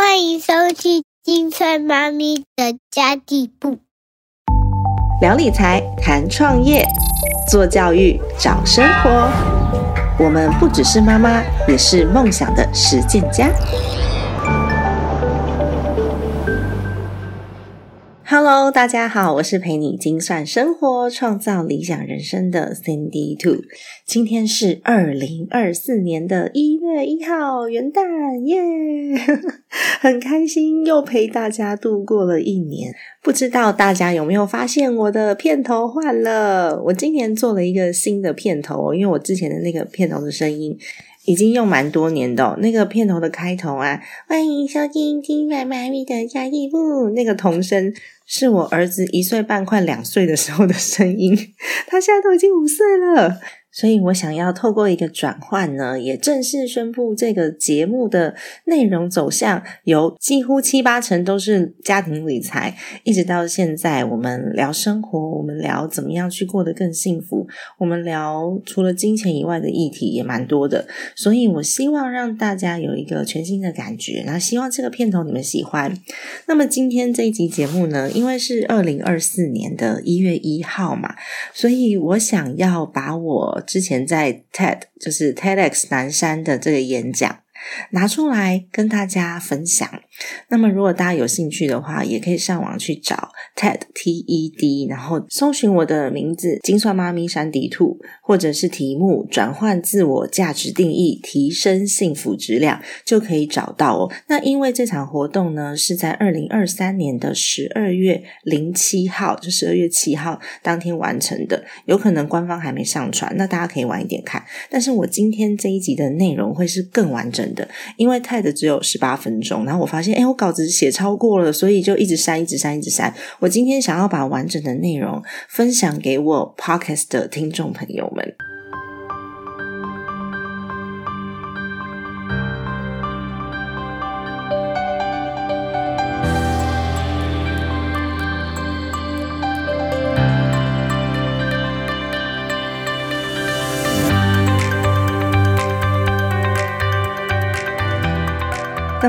欢迎收听金翠妈咪的家地部。聊理财，谈创业，做教育，找生活。我们不只是妈妈，也是梦想的实践家。Hello，大家好，我是陪你精算生活、创造理想人生的 Cindy Two。今天是二零二四年的一月一号，元旦耶！很开心又陪大家度过了一年。不知道大家有没有发现我的片头换了？我今年做了一个新的片头，因为我之前的那个片头的声音。已经用蛮多年的那个片头的开头啊，欢迎收听今晚妈咪的家义部。那个童声是我儿子一岁半快两岁的时候的声音，他现在都已经五岁了。所以我想要透过一个转换呢，也正式宣布这个节目的内容走向，由几乎七八成都是家庭理财，一直到现在我们聊生活，我们聊怎么样去过得更幸福，我们聊除了金钱以外的议题也蛮多的。所以我希望让大家有一个全新的感觉，那希望这个片头你们喜欢。那么今天这一集节目呢，因为是二零二四年的一月一号嘛，所以我想要把我。之前在 TED 就是 TEDx 南山的这个演讲。拿出来跟大家分享。那么，如果大家有兴趣的话，也可以上网去找 TED T E D，然后搜寻我的名字“金算妈咪山迪兔”，或者是题目“转换自我价值定义，提升幸福质量”，就可以找到哦。那因为这场活动呢是在二零二三年的十二月零七号，就十二月七号当天完成的，有可能官方还没上传，那大家可以晚一点看。但是我今天这一集的内容会是更完整。的，因为 TED 只有十八分钟，然后我发现，哎，我稿子写超过了，所以就一直删，一直删，一直删。我今天想要把完整的内容分享给我 Podcast 的听众朋友们。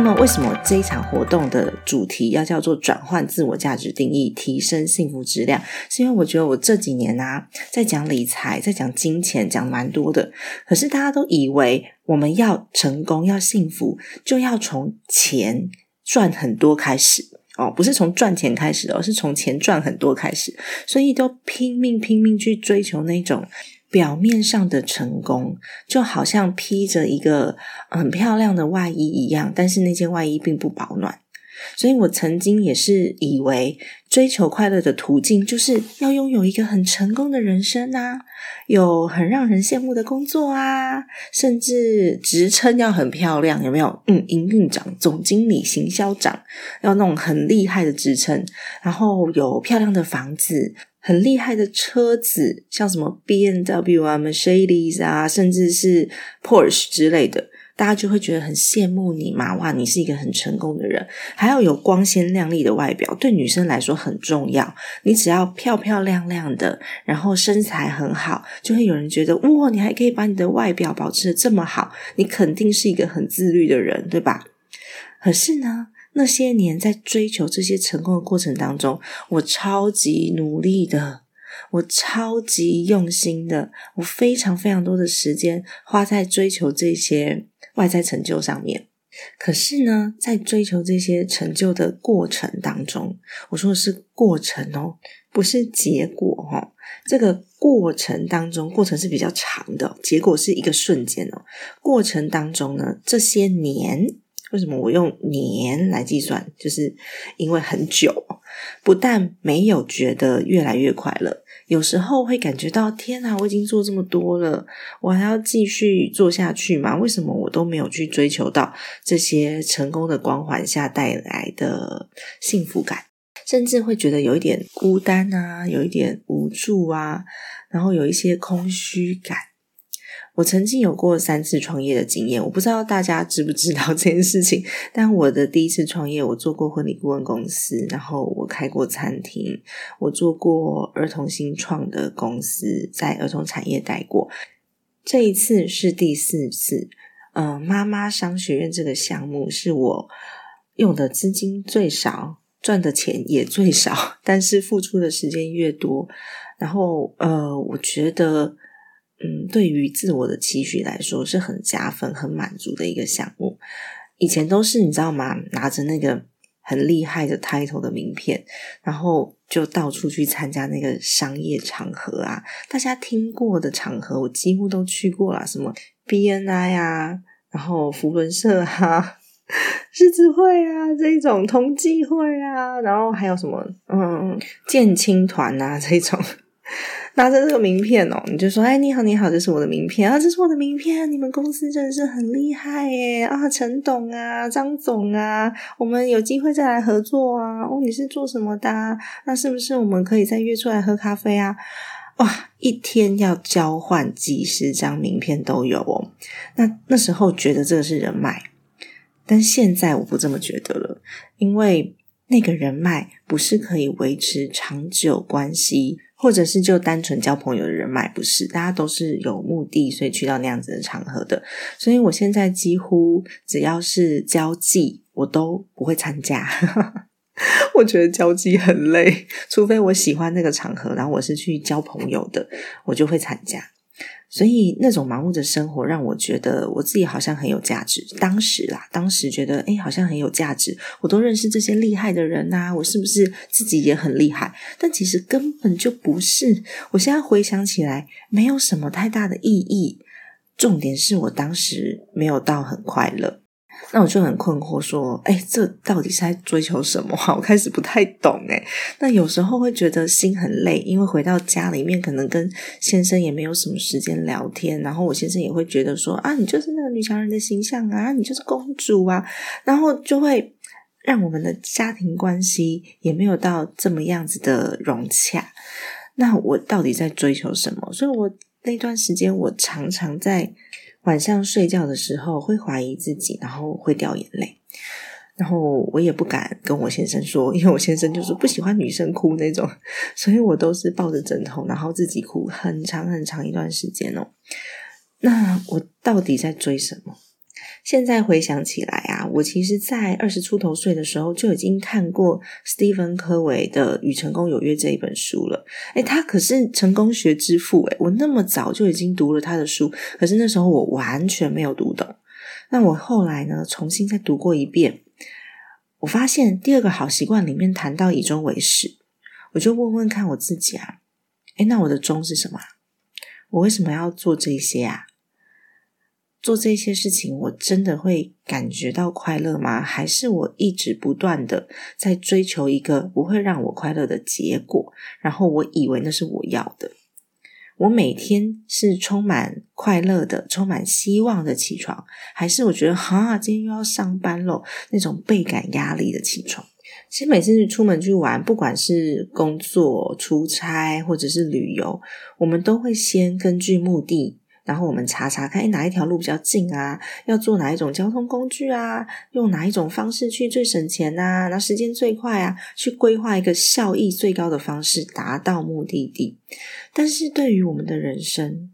那么，为什么这一场活动的主题要叫做转换自我价值定义，提升幸福质量？是因为我觉得我这几年啊，在讲理财，在讲金钱，讲蛮多的。可是大家都以为我们要成功、要幸福，就要从钱赚很多开始哦，不是从赚钱开始，而是从钱赚很多开始，所以都拼命拼命去追求那种。表面上的成功，就好像披着一个很漂亮的外衣一样，但是那件外衣并不保暖。所以我曾经也是以为，追求快乐的途径就是要拥有一个很成功的人生啊，有很让人羡慕的工作啊，甚至职称要很漂亮，有没有？嗯，营运长、总经理、行销长，要那种很厉害的职称，然后有漂亮的房子。很厉害的车子，像什么 B N W 啊、Mercedes 啊，甚至是 Porsche 之类的，大家就会觉得很羡慕你嘛！哇，你是一个很成功的人，还要有光鲜亮丽的外表，对女生来说很重要。你只要漂漂亮亮的，然后身材很好，就会有人觉得哇，你还可以把你的外表保持的这么好，你肯定是一个很自律的人，对吧？可是呢？那些年在追求这些成功的过程当中，我超级努力的，我超级用心的，我非常非常多的时间花在追求这些外在成就上面。可是呢，在追求这些成就的过程当中，我说的是过程哦，不是结果哦。这个过程当中，过程是比较长的，结果是一个瞬间哦。过程当中呢，这些年。为什么我用年来计算？就是因为很久，不但没有觉得越来越快乐，有时候会感觉到天哪，我已经做这么多了，我还要继续做下去吗？为什么我都没有去追求到这些成功的光环下带来的幸福感？甚至会觉得有一点孤单啊，有一点无助啊，然后有一些空虚感。我曾经有过三次创业的经验，我不知道大家知不知道这件事情。但我的第一次创业，我做过婚礼顾问公司，然后我开过餐厅，我做过儿童新创的公司，在儿童产业待过。这一次是第四次，嗯，妈妈商学院这个项目是我。用的资金最少，赚的钱也最少，但是付出的时间越多。然后，呃，我觉得，嗯，对于自我的期许来说，是很加分、很满足的一个项目。以前都是你知道吗？拿着那个很厉害的 title 的名片，然后就到处去参加那个商业场合啊。大家听过的场合，我几乎都去过了，什么 BNI 啊，然后福伦社啊。狮子会啊，这种同济会啊，然后还有什么嗯建青团啊这种，拿着这个名片哦，你就说哎你好你好，这是我的名片啊，这是我的名片，你们公司真的是很厉害耶啊，陈董啊，张总啊，我们有机会再来合作啊哦，你是做什么的？那是不是我们可以再约出来喝咖啡啊？哇，一天要交换几十张名片都有哦，那那时候觉得这个是人脉。但现在我不这么觉得了，因为那个人脉不是可以维持长久关系，或者是就单纯交朋友的人脉，不是，大家都是有目的，所以去到那样子的场合的。所以我现在几乎只要是交际，我都不会参加。我觉得交际很累，除非我喜欢那个场合，然后我是去交朋友的，我就会参加。所以那种忙碌的生活让我觉得我自己好像很有价值。当时啦，当时觉得哎，好像很有价值。我都认识这些厉害的人呐，我是不是自己也很厉害？但其实根本就不是。我现在回想起来，没有什么太大的意义。重点是我当时没有到很快乐。那我就很困惑，说：“哎，这到底是在追求什么？” 我开始不太懂哎。那有时候会觉得心很累，因为回到家里面，可能跟先生也没有什么时间聊天。然后我先生也会觉得说：“啊，你就是那个女强人的形象啊，你就是公主啊。”然后就会让我们的家庭关系也没有到这么样子的融洽。那我到底在追求什么？所以我那段时间，我常常在。晚上睡觉的时候会怀疑自己，然后会掉眼泪，然后我也不敢跟我先生说，因为我先生就是不喜欢女生哭那种，所以我都是抱着枕头，然后自己哭很长很长一段时间哦。那我到底在追什么？现在回想起来啊，我其实，在二十出头岁的时候就已经看过史蒂芬·科维的《与成功有约》这一本书了。诶他可是成功学之父诶我那么早就已经读了他的书，可是那时候我完全没有读懂。那我后来呢，重新再读过一遍，我发现第二个好习惯里面谈到以终为始，我就问问看我自己啊，诶那我的终是什么？我为什么要做这些啊？做这些事情，我真的会感觉到快乐吗？还是我一直不断的在追求一个不会让我快乐的结果？然后我以为那是我要的。我每天是充满快乐的、充满希望的起床，还是我觉得哈，今天又要上班喽，那种倍感压力的起床？其实每次出门去玩，不管是工作、出差或者是旅游，我们都会先根据目的。然后我们查查看，哎，哪一条路比较近啊？要坐哪一种交通工具啊？用哪一种方式去最省钱啊？那时间最快啊？去规划一个效益最高的方式，达到目的地。但是对于我们的人生，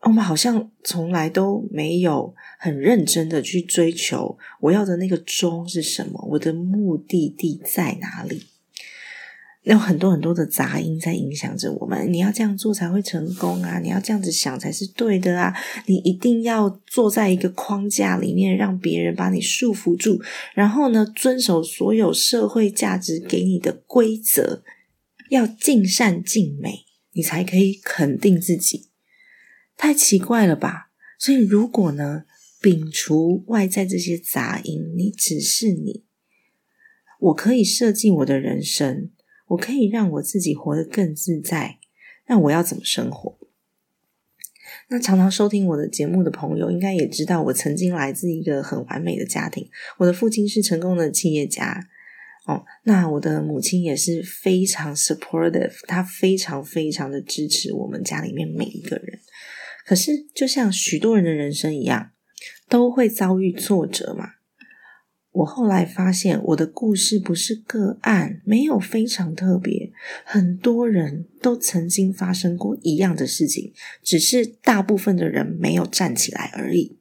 我们好像从来都没有很认真的去追求我要的那个终是什么，我的目的地在哪里。有很多很多的杂音在影响着我们。你要这样做才会成功啊！你要这样子想才是对的啊！你一定要坐在一个框架里面，让别人把你束缚住，然后呢，遵守所有社会价值给你的规则，要尽善尽美，你才可以肯定自己。太奇怪了吧？所以，如果呢，摒除外在这些杂音，你只是你，我可以设计我的人生。我可以让我自己活得更自在，那我要怎么生活？那常常收听我的节目的朋友，应该也知道，我曾经来自一个很完美的家庭。我的父亲是成功的企业家，哦，那我的母亲也是非常 supportive，她非常非常的支持我们家里面每一个人。可是，就像许多人的人生一样，都会遭遇挫折嘛。我后来发现，我的故事不是个案，没有非常特别。很多人都曾经发生过一样的事情，只是大部分的人没有站起来而已。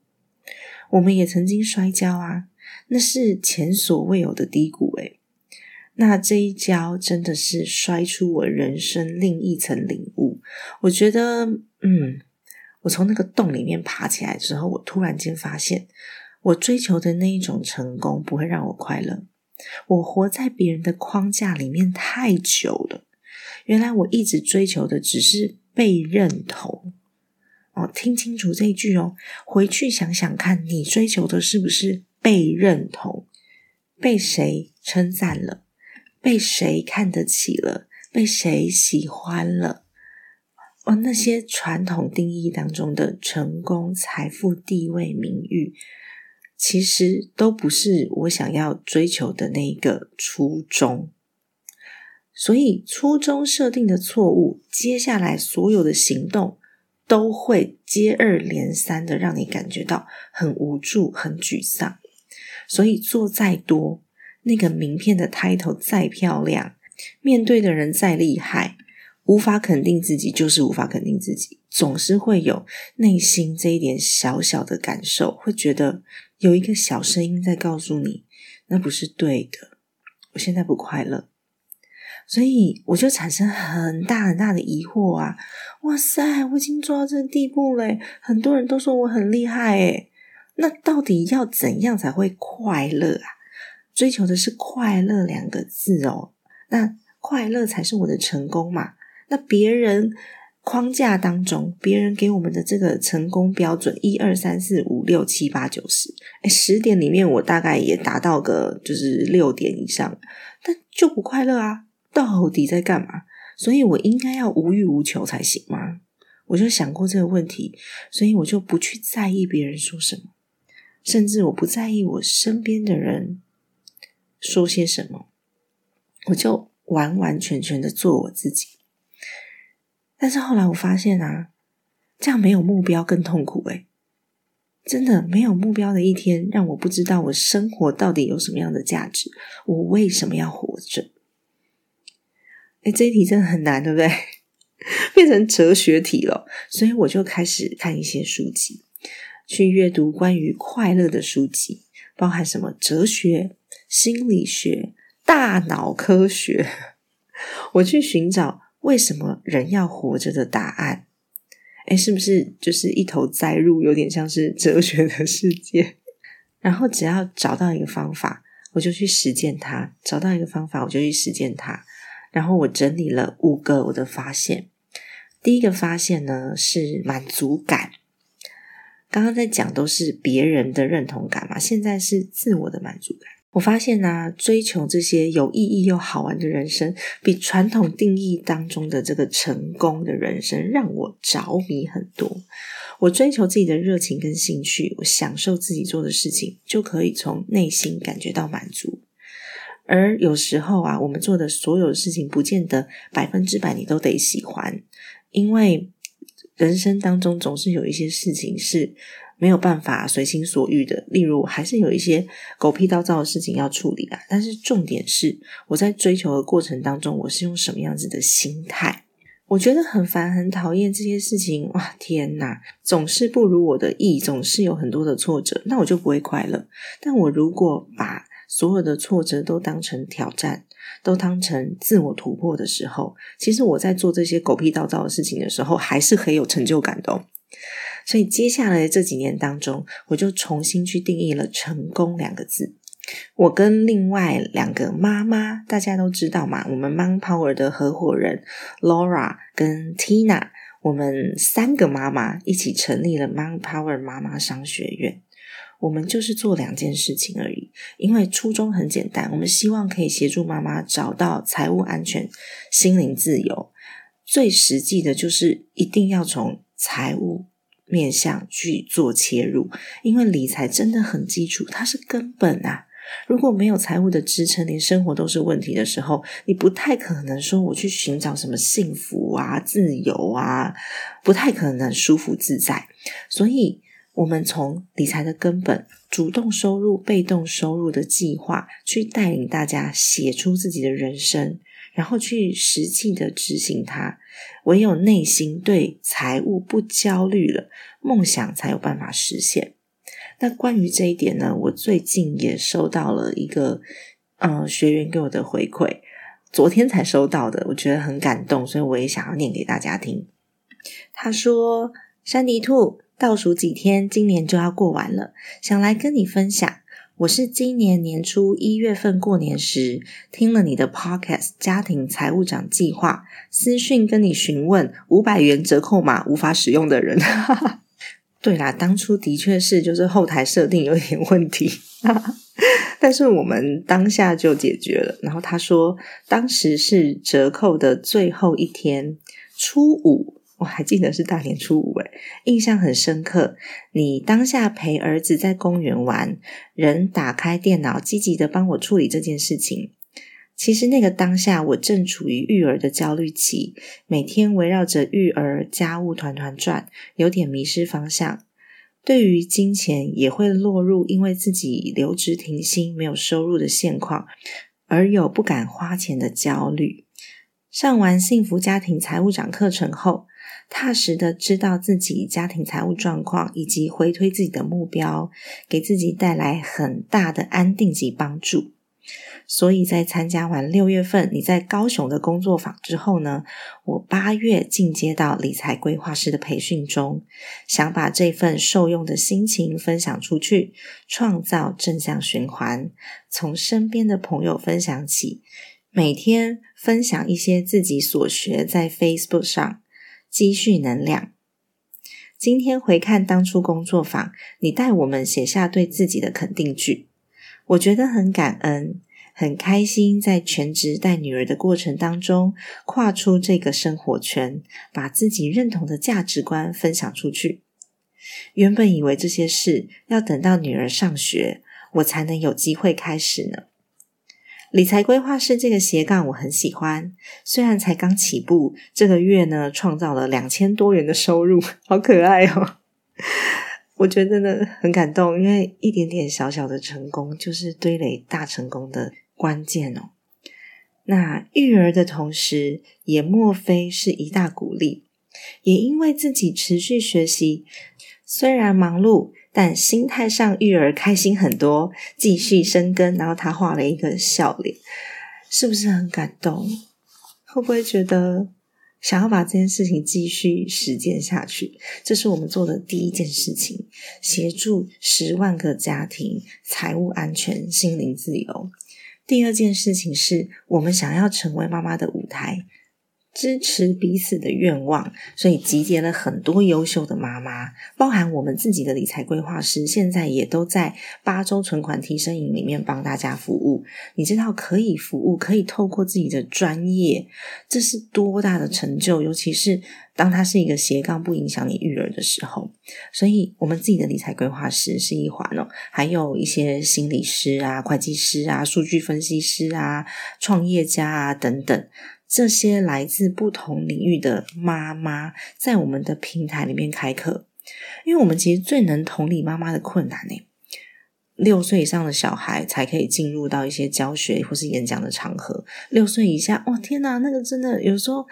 我们也曾经摔跤啊，那是前所未有的低谷诶。那这一跤真的是摔出我人生另一层领悟。我觉得，嗯，我从那个洞里面爬起来之后，我突然间发现，我追求的那一种成功不会让我快乐。我活在别人的框架里面太久了。原来我一直追求的只是被认同。哦，听清楚这句哦，回去想想看，你追求的是不是被认同？被谁称赞了？被谁看得起了？被谁喜欢了？哦，那些传统定义当中的成功、财富、地位、名誉，其实都不是我想要追求的那一个初衷。所以，初衷设定的错误，接下来所有的行动。都会接二连三的让你感觉到很无助、很沮丧。所以做再多，那个名片的 title 再漂亮，面对的人再厉害，无法肯定自己，就是无法肯定自己。总是会有内心这一点小小的感受，会觉得有一个小声音在告诉你，那不是对的。我现在不快乐。所以我就产生很大很大的疑惑啊！哇塞，我已经做到这个地步嘞，很多人都说我很厉害诶那到底要怎样才会快乐啊？追求的是快乐两个字哦，那快乐才是我的成功嘛？那别人框架当中，别人给我们的这个成功标准一二三四五六七八九十，哎，十点里面我大概也达到个就是六点以上，但就不快乐啊！到底在干嘛？所以我应该要无欲无求才行吗？我就想过这个问题，所以我就不去在意别人说什么，甚至我不在意我身边的人说些什么，我就完完全全的做我自己。但是后来我发现啊，这样没有目标更痛苦诶真的没有目标的一天，让我不知道我生活到底有什么样的价值，我为什么要活着？哎，这一题真的很难，对不对？变成哲学题了，所以我就开始看一些书籍，去阅读关于快乐的书籍，包含什么哲学、心理学、大脑科学。我去寻找为什么人要活着的答案。哎，是不是就是一头栽入，有点像是哲学的世界？然后只要找到一个方法，我就去实践它；找到一个方法，我就去实践它。然后我整理了五个我的发现。第一个发现呢是满足感。刚刚在讲都是别人的认同感嘛，现在是自我的满足感。我发现呢，追求这些有意义又好玩的人生，比传统定义当中的这个成功的人生让我着迷很多。我追求自己的热情跟兴趣，我享受自己做的事情，就可以从内心感觉到满足。而有时候啊，我们做的所有事情，不见得百分之百你都得喜欢，因为人生当中总是有一些事情是没有办法随心所欲的。例如，还是有一些狗屁倒灶的事情要处理啊。但是重点是，我在追求的过程当中，我是用什么样子的心态？我觉得很烦、很讨厌这些事情。哇，天哪，总是不如我的意，总是有很多的挫折，那我就不会快乐。但我如果把所有的挫折都当成挑战，都当成自我突破的时候，其实我在做这些狗屁倒灶的事情的时候，还是很有成就感的。所以接下来这几年当中，我就重新去定义了“成功”两个字。我跟另外两个妈妈，大家都知道嘛，我们 Mom Power 的合伙人 Laura 跟 Tina，我们三个妈妈一起成立了 Mom Power 妈妈商学院。我们就是做两件事情而已，因为初衷很简单，我们希望可以协助妈妈找到财务安全、心灵自由。最实际的就是一定要从财务面向去做切入，因为理财真的很基础，它是根本啊！如果没有财务的支撑，连生活都是问题的时候，你不太可能说我去寻找什么幸福啊、自由啊，不太可能舒服自在。所以。我们从理财的根本、主动收入、被动收入的计划，去带领大家写出自己的人生，然后去实际的执行它。唯有内心对财务不焦虑了，梦想才有办法实现。那关于这一点呢，我最近也收到了一个嗯学员给我的回馈，昨天才收到的，我觉得很感动，所以我也想要念给大家听。他说：“山迪兔，倒数几天，今年就要过完了，想来跟你分享。我是今年年初一月份过年时听了你的 Podcast 家庭财务长计划，私讯跟你询问五百元折扣码无法使用的人。对啦，当初的确是就是后台设定有点问题，但是我们当下就解决了。然后他说，当时是折扣的最后一天，初五。”我还记得是大年初五，诶印象很深刻。你当下陪儿子在公园玩，人打开电脑，积极的帮我处理这件事情。其实那个当下，我正处于育儿的焦虑期，每天围绕着育儿家务团团转，有点迷失方向。对于金钱，也会落入因为自己留职停薪、没有收入的现况，而有不敢花钱的焦虑。上完幸福家庭财务长课程后。踏实的知道自己家庭财务状况，以及回推自己的目标，给自己带来很大的安定及帮助。所以在参加完六月份你在高雄的工作坊之后呢，我八月进阶到理财规划师的培训中，想把这份受用的心情分享出去，创造正向循环。从身边的朋友分享起，每天分享一些自己所学在 Facebook 上。积蓄能量。今天回看当初工作坊，你带我们写下对自己的肯定句，我觉得很感恩，很开心，在全职带女儿的过程当中，跨出这个生活圈，把自己认同的价值观分享出去。原本以为这些事要等到女儿上学，我才能有机会开始呢。理财规划师这个斜杠我很喜欢，虽然才刚起步，这个月呢创造了两千多元的收入，好可爱哦！我觉得呢很感动，因为一点点小小的成功就是堆垒大成功的关键哦。那育儿的同时，也莫非是一大鼓励？也因为自己持续学习，虽然忙碌。但心态上育儿开心很多，继续生根。然后他画了一个笑脸，是不是很感动？会不会觉得想要把这件事情继续实践下去？这是我们做的第一件事情，协助十万个家庭财务安全、心灵自由。第二件事情是我们想要成为妈妈的舞台。支持彼此的愿望，所以集结了很多优秀的妈妈，包含我们自己的理财规划师，现在也都在八周存款提升营里面帮大家服务。你知道可以服务，可以透过自己的专业，这是多大的成就？尤其是当它是一个斜杠，不影响你育儿的时候。所以，我们自己的理财规划师是一环哦，还有一些心理师啊、会计师啊、数据分析师啊、创业家啊等等。这些来自不同领域的妈妈，在我们的平台里面开课，因为我们其实最能同理妈妈的困难呢。六岁以上的小孩才可以进入到一些教学或是演讲的场合，六岁以下，哇，天哪，那个真的有时候，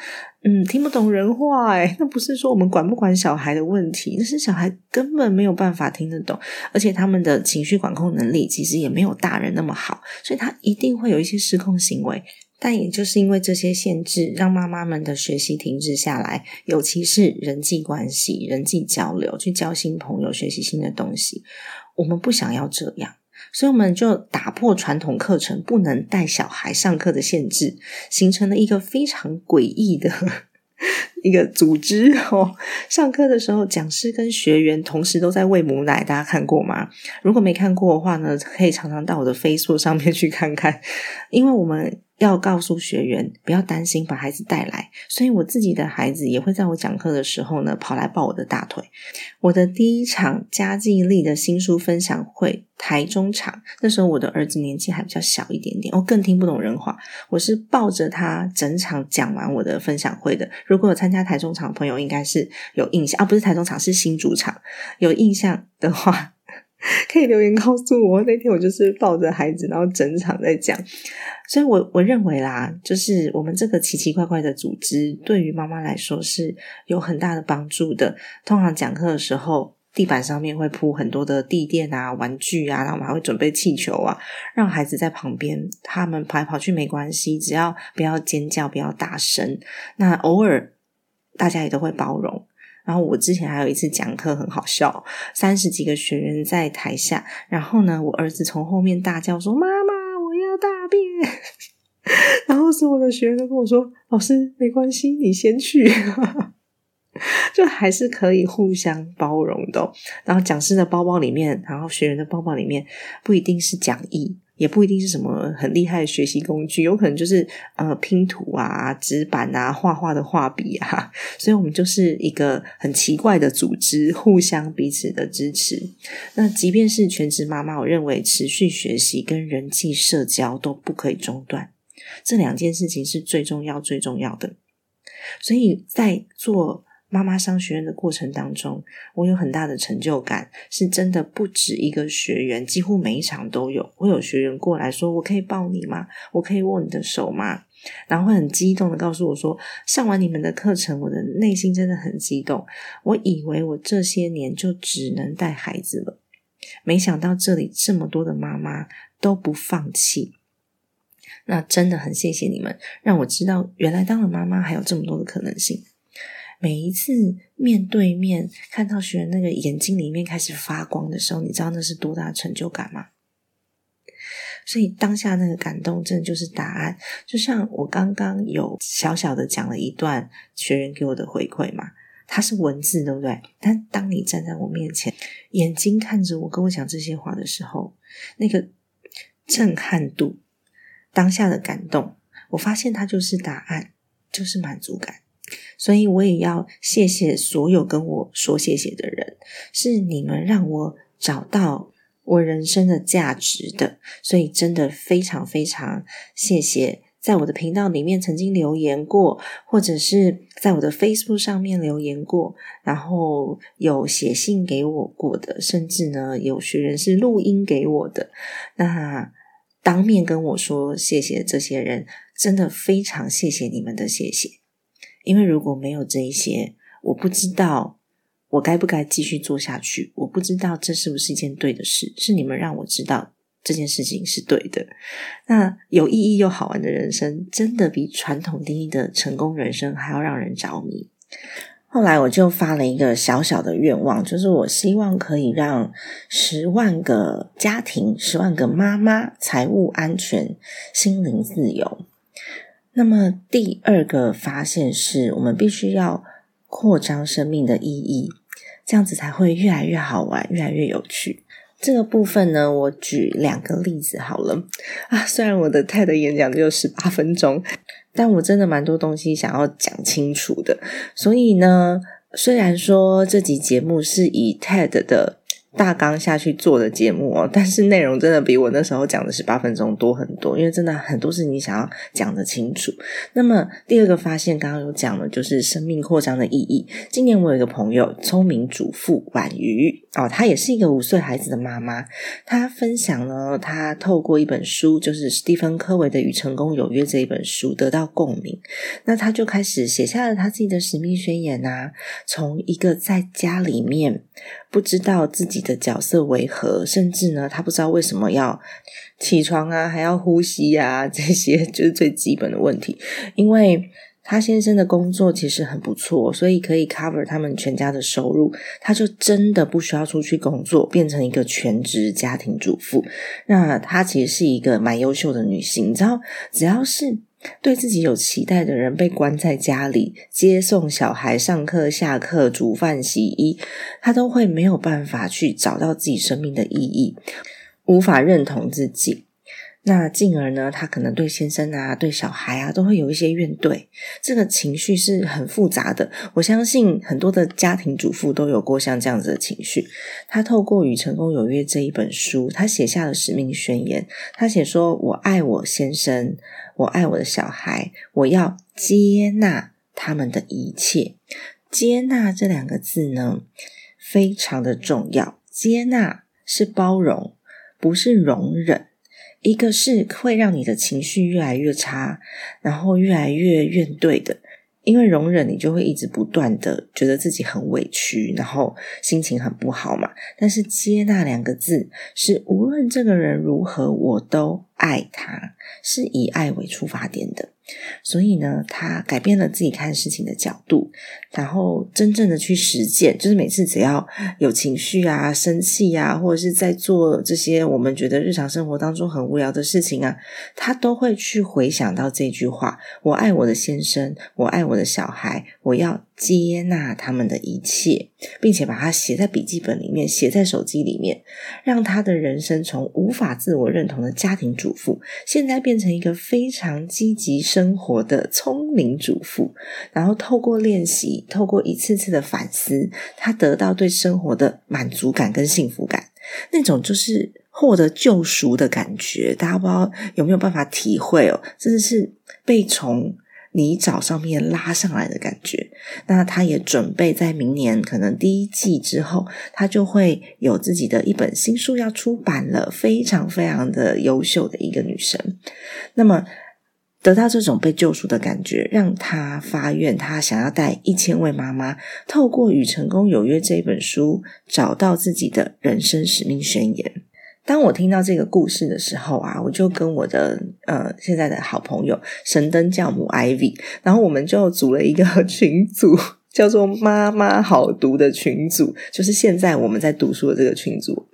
嗯，听不懂人话，哎，那不是说我们管不管小孩的问题，那是小孩根本没有办法听得懂，而且他们的情绪管控能力其实也没有大人那么好，所以他一定会有一些失控行为。但也就是因为这些限制，让妈妈们的学习停滞下来，尤其是人际关系、人际交流，去交新朋友、学习新的东西。我们不想要这样，所以我们就打破传统课程不能带小孩上课的限制，形成了一个非常诡异的。一个组织哦，上课的时候，讲师跟学员同时都在喂母奶，大家看过吗？如果没看过的话呢，可以常常到我的 Facebook 上面去看看，因为我们。要告诉学员不要担心把孩子带来，所以我自己的孩子也会在我讲课的时候呢跑来抱我的大腿。我的第一场家计力的新书分享会，台中场，那时候我的儿子年纪还比较小一点点，我更听不懂人话，我是抱着他整场讲完我的分享会的。如果有参加台中场的朋友，应该是有印象啊，不是台中场，是新主场，有印象的话。可以留言告诉我，那天我就是抱着孩子，然后整场在讲。所以，我我认为啦，就是我们这个奇奇怪怪的组织，对于妈妈来说是有很大的帮助的。通常讲课的时候，地板上面会铺很多的地垫啊、玩具啊，然后我们还会准备气球啊，让孩子在旁边，他们跑来跑去没关系，只要不要尖叫、不要大声。那偶尔大家也都会包容。然后我之前还有一次讲课很好笑，三十几个学员在台下，然后呢，我儿子从后面大叫说：“妈妈，我要大便。”然后所有的学员都跟我说：“老师，没关系，你先去。”就还是可以互相包容的。然后讲师的包包里面，然后学员的包包里面，不一定是讲义，也不一定是什么很厉害的学习工具，有可能就是呃拼图啊、纸板啊、画画的画笔啊。所以我们就是一个很奇怪的组织，互相彼此的支持。那即便是全职妈妈，我认为持续学习跟人际社交都不可以中断。这两件事情是最重要、最重要的。所以在做。妈妈商学院的过程当中，我有很大的成就感，是真的不止一个学员，几乎每一场都有。我有学员过来说：“我可以抱你吗？我可以握你的手吗？”然后会很激动的告诉我说：“上完你们的课程，我的内心真的很激动。我以为我这些年就只能带孩子了，没想到这里这么多的妈妈都不放弃。那真的很谢谢你们，让我知道原来当了妈妈还有这么多的可能性。”每一次面对面看到学员那个眼睛里面开始发光的时候，你知道那是多大的成就感吗？所以当下那个感动，真的就是答案。就像我刚刚有小小的讲了一段学员给我的回馈嘛，它是文字，对不对？但当你站在我面前，眼睛看着我跟我讲这些话的时候，那个震撼度，当下的感动，我发现它就是答案，就是满足感。所以我也要谢谢所有跟我说谢谢的人，是你们让我找到我人生的价值的。所以真的非常非常谢谢，在我的频道里面曾经留言过，或者是在我的 Facebook 上面留言过，然后有写信给我过的，甚至呢有学员是录音给我的，那当面跟我说谢谢这些人，真的非常谢谢你们的谢谢。因为如果没有这一些，我不知道我该不该继续做下去。我不知道这是不是一件对的事。是你们让我知道这件事情是对的。那有意义又好玩的人生，真的比传统定义的成功人生还要让人着迷。后来我就发了一个小小的愿望，就是我希望可以让十万个家庭、十万个妈妈财务安全、心灵自由。那么第二个发现是我们必须要扩张生命的意义，这样子才会越来越好玩，越来越有趣。这个部分呢，我举两个例子好了啊。虽然我的 TED 演讲只有十八分钟，但我真的蛮多东西想要讲清楚的。所以呢，虽然说这集节目是以 TED 的。大纲下去做的节目哦，但是内容真的比我那时候讲的十八分钟多很多，因为真的很多事情想要讲的清楚。那么第二个发现，刚刚有讲了，就是生命扩张的意义。今年我有一个朋友，聪明主妇婉瑜哦，她也是一个五岁孩子的妈妈，她分享了她透过一本书，就是史蒂芬科维的《与成功有约》这一本书得到共鸣，那她就开始写下了她自己的使命宣言啊，从一个在家里面。不知道自己的角色为何，甚至呢，他不知道为什么要起床啊，还要呼吸啊，这些就是最基本的问题。因为他先生的工作其实很不错，所以可以 cover 他们全家的收入，他就真的不需要出去工作，变成一个全职家庭主妇。那她其实是一个蛮优秀的女性，你知道，只要是。对自己有期待的人被关在家里，接送小孩上课、下课、煮饭、洗衣，他都会没有办法去找到自己生命的意义，无法认同自己。那进而呢，他可能对先生啊、对小孩啊，都会有一些怨怼。这个情绪是很复杂的。我相信很多的家庭主妇都有过像这样子的情绪。他透过《与成功有约》这一本书，他写下了使命宣言。他写说：“我爱我先生。”我爱我的小孩，我要接纳他们的一切。接纳这两个字呢，非常的重要。接纳是包容，不是容忍。一个是会让你的情绪越来越差，然后越来越怨怼的；因为容忍，你就会一直不断的觉得自己很委屈，然后心情很不好嘛。但是接纳两个字，是无论这个人如何，我都爱他，是以爱为出发点的。所以呢，他改变了自己看事情的角度，然后真正的去实践，就是每次只要有情绪啊、生气啊，或者是在做这些我们觉得日常生活当中很无聊的事情啊，他都会去回想到这句话：“我爱我的先生，我爱我的小孩，我要。”接纳他们的一切，并且把它写在笔记本里面，写在手机里面，让他的人生从无法自我认同的家庭主妇，现在变成一个非常积极生活的聪明主妇。然后透过练习，透过一次次的反思，他得到对生活的满足感跟幸福感，那种就是获得救赎的感觉。大家不知道有没有办法体会哦？真的是被从。泥沼上面拉上来的感觉，那他也准备在明年可能第一季之后，他就会有自己的一本新书要出版了，非常非常的优秀的一个女生。那么得到这种被救赎的感觉，让他发愿，他想要带一千位妈妈，透过《与成功有约》这本书，找到自己的人生使命宣言。当我听到这个故事的时候啊，我就跟我的呃现在的好朋友神灯教母 Ivy，然后我们就组了一个 群组。叫做“妈妈好读”的群组，就是现在我们在读书的这个群组，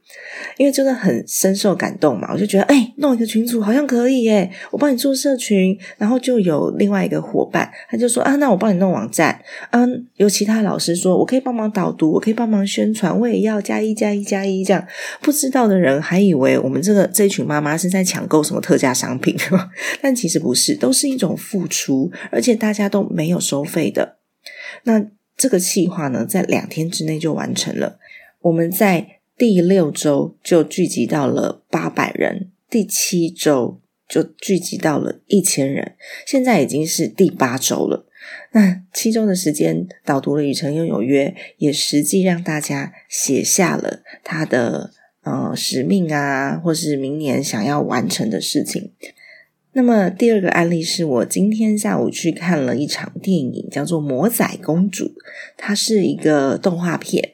因为真的很深受感动嘛，我就觉得，哎，弄一个群组好像可以耶，我帮你做社群，然后就有另外一个伙伴，他就说啊，那我帮你弄网站，嗯，有其他老师说我可以帮忙导读，我可以帮忙宣传，我也要加一加一加一这样，不知道的人还以为我们这个这一群妈妈是在抢购什么特价商品，但其实不是，都是一种付出，而且大家都没有收费的。那这个计划呢，在两天之内就完成了。我们在第六周就聚集到了八百人，第七周就聚集到了一千人，现在已经是第八周了。那七周的时间，导读了《与成拥有约》，也实际让大家写下了他的呃使命啊，或是明年想要完成的事情。那么第二个案例是我今天下午去看了一场电影，叫做《魔仔公主》，它是一个动画片，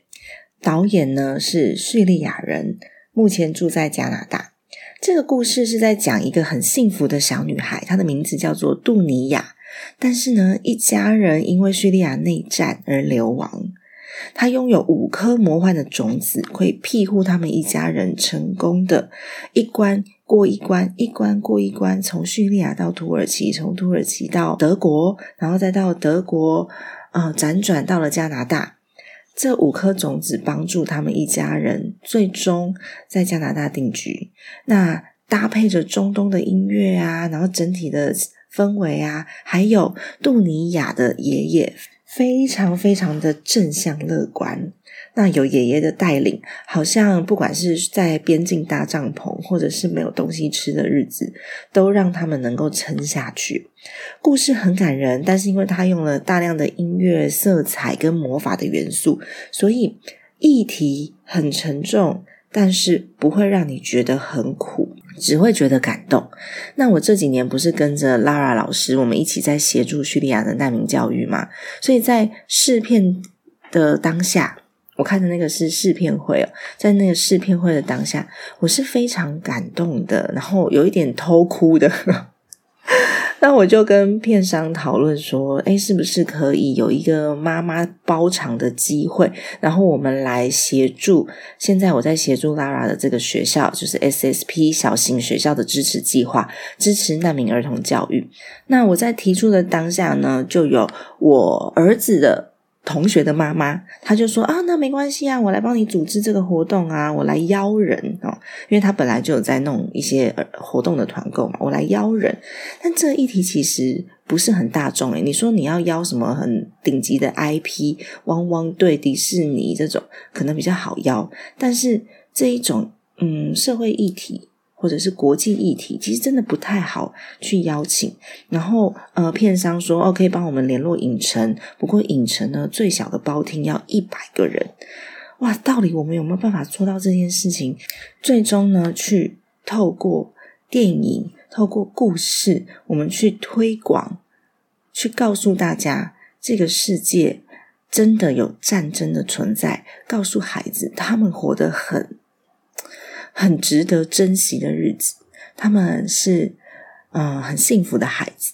导演呢是叙利亚人，目前住在加拿大。这个故事是在讲一个很幸福的小女孩，她的名字叫做杜尼亚，但是呢，一家人因为叙利亚内战而流亡。她拥有五颗魔幻的种子，会庇护他们一家人成功的一关。过一关，一关过一关，从叙利亚到土耳其，从土耳其到德国，然后再到德国，呃，辗转到了加拿大。这五颗种子帮助他们一家人最终在加拿大定居。那搭配着中东的音乐啊，然后整体的氛围啊，还有杜尼亚的爷爷，非常非常的正向乐观。那有爷爷的带领，好像不管是在边境搭帐篷，或者是没有东西吃的日子，都让他们能够撑下去。故事很感人，但是因为他用了大量的音乐、色彩跟魔法的元素，所以议题很沉重，但是不会让你觉得很苦，只会觉得感动。那我这几年不是跟着 Lara 老师，我们一起在协助叙利亚的难民教育嘛？所以在试片的当下。我看的那个是试片会哦，在那个试片会的当下，我是非常感动的，然后有一点偷哭的。那我就跟片商讨论说：“哎，是不是可以有一个妈妈包场的机会？然后我们来协助。现在我在协助 Lara 的这个学校，就是 SSP 小型学校的支持计划，支持难民儿童教育。那我在提出的当下呢，就有我儿子的。”同学的妈妈，他就说啊，那没关系啊，我来帮你组织这个活动啊，我来邀人哦，因为他本来就有在弄一些活动的团购嘛，我来邀人。但这个议题其实不是很大众诶，你说你要邀什么很顶级的 IP，汪汪队、迪士尼这种可能比较好邀，但是这一种嗯社会议题。或者是国际议题，其实真的不太好去邀请。然后，呃，片商说哦，可以帮我们联络影城，不过影城呢，最小的包厅要一百个人。哇，到底我们有没有办法做到这件事情？最终呢，去透过电影，透过故事，我们去推广，去告诉大家，这个世界真的有战争的存在，告诉孩子他们活得很很值得珍惜的日子，他们是嗯很幸福的孩子。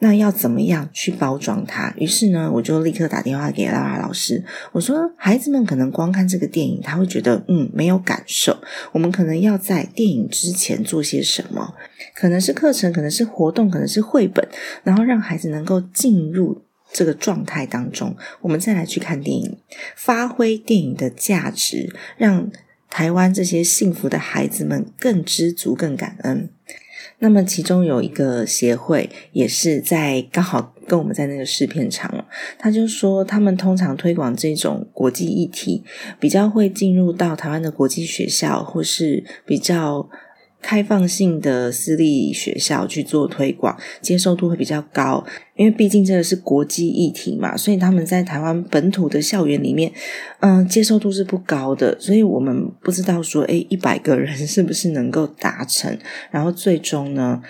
那要怎么样去包装它？于是呢，我就立刻打电话给拉拉老师，我说：“孩子们可能光看这个电影，他会觉得嗯没有感受。我们可能要在电影之前做些什么？可能是课程，可能是活动，可能是绘本，然后让孩子能够进入这个状态当中，我们再来去看电影，发挥电影的价值，让台湾这些幸福的孩子们更知足、更感恩。”那么，其中有一个协会也是在刚好跟我们在那个试片场他就说他们通常推广这种国际议题，比较会进入到台湾的国际学校，或是比较。开放性的私立学校去做推广，接受度会比较高，因为毕竟这个是国际议题嘛，所以他们在台湾本土的校园里面，嗯，接受度是不高的，所以我们不知道说，诶一百个人是不是能够达成，然后最终呢，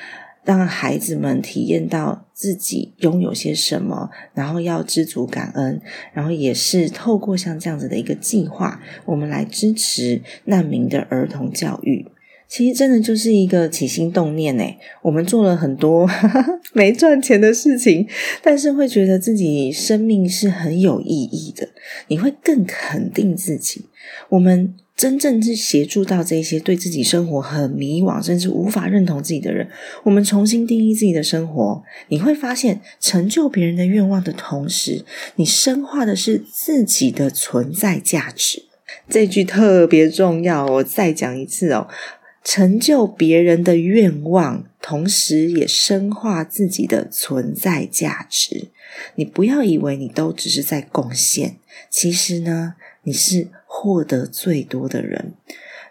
让孩子们体验到自己拥有些什么，然后要知足感恩，然后也是透过像这样子的一个计划，我们来支持难民的儿童教育。其实真的就是一个起心动念呢。我们做了很多 没赚钱的事情，但是会觉得自己生命是很有意义的。你会更肯定自己。我们真正是协助到这些对自己生活很迷惘，甚至无法认同自己的人。我们重新定义自己的生活，你会发现，成就别人的愿望的同时，你深化的是自己的存在价值。这句特别重要，我再讲一次哦。成就别人的愿望，同时也深化自己的存在价值。你不要以为你都只是在贡献，其实呢，你是获得最多的人。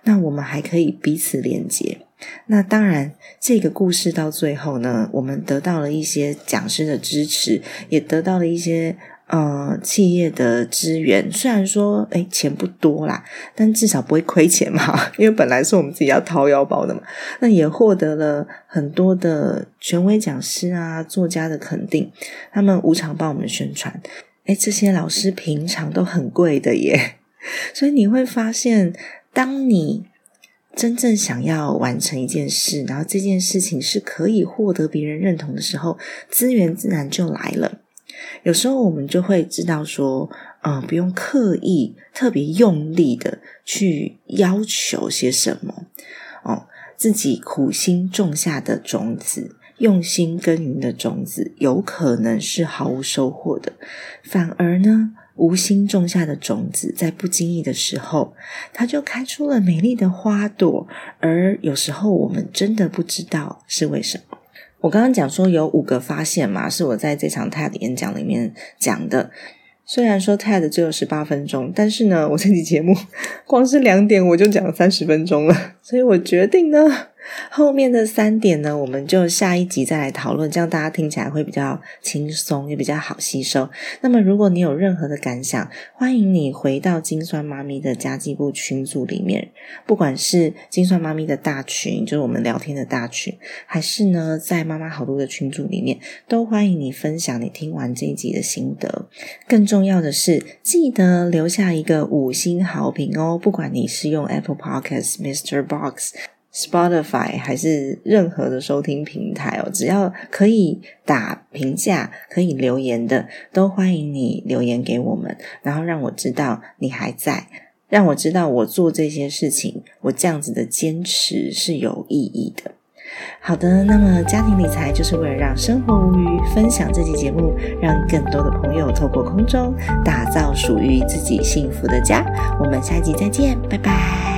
那我们还可以彼此连接。那当然，这个故事到最后呢，我们得到了一些讲师的支持，也得到了一些。呃，企业的资源虽然说，哎，钱不多啦，但至少不会亏钱嘛，因为本来是我们自己要掏腰包的嘛。那也获得了很多的权威讲师啊、作家的肯定，他们无偿帮我们宣传。哎，这些老师平常都很贵的耶，所以你会发现，当你真正想要完成一件事，然后这件事情是可以获得别人认同的时候，资源自然就来了。有时候我们就会知道说，呃，不用刻意特别用力的去要求些什么哦，自己苦心种下的种子，用心耕耘的种子，有可能是毫无收获的。反而呢，无心种下的种子，在不经意的时候，它就开出了美丽的花朵。而有时候我们真的不知道是为什么。我刚刚讲说有五个发现嘛，是我在这场 TED 演讲里面讲的。虽然说 TED 只有十八分钟，但是呢，我这期节目 光是两点我就讲了三十分钟了，所以我决定呢。后面的三点呢，我们就下一集再来讨论，这样大家听起来会比较轻松，也比较好吸收。那么，如果你有任何的感想，欢迎你回到金酸妈咪的家计部群组里面，不管是金酸妈咪的大群，就是我们聊天的大群，还是呢在妈妈好多的群组里面，都欢迎你分享你听完这一集的心得。更重要的是，记得留下一个五星好评哦，不管你是用 Apple Podcasts、Mr. Box。Spotify 还是任何的收听平台哦，只要可以打评价、可以留言的，都欢迎你留言给我们，然后让我知道你还在，让我知道我做这些事情，我这样子的坚持是有意义的。好的，那么家庭理财就是为了让生活无虞，分享这期节目，让更多的朋友透过空中打造属于自己幸福的家。我们下一集再见，拜拜。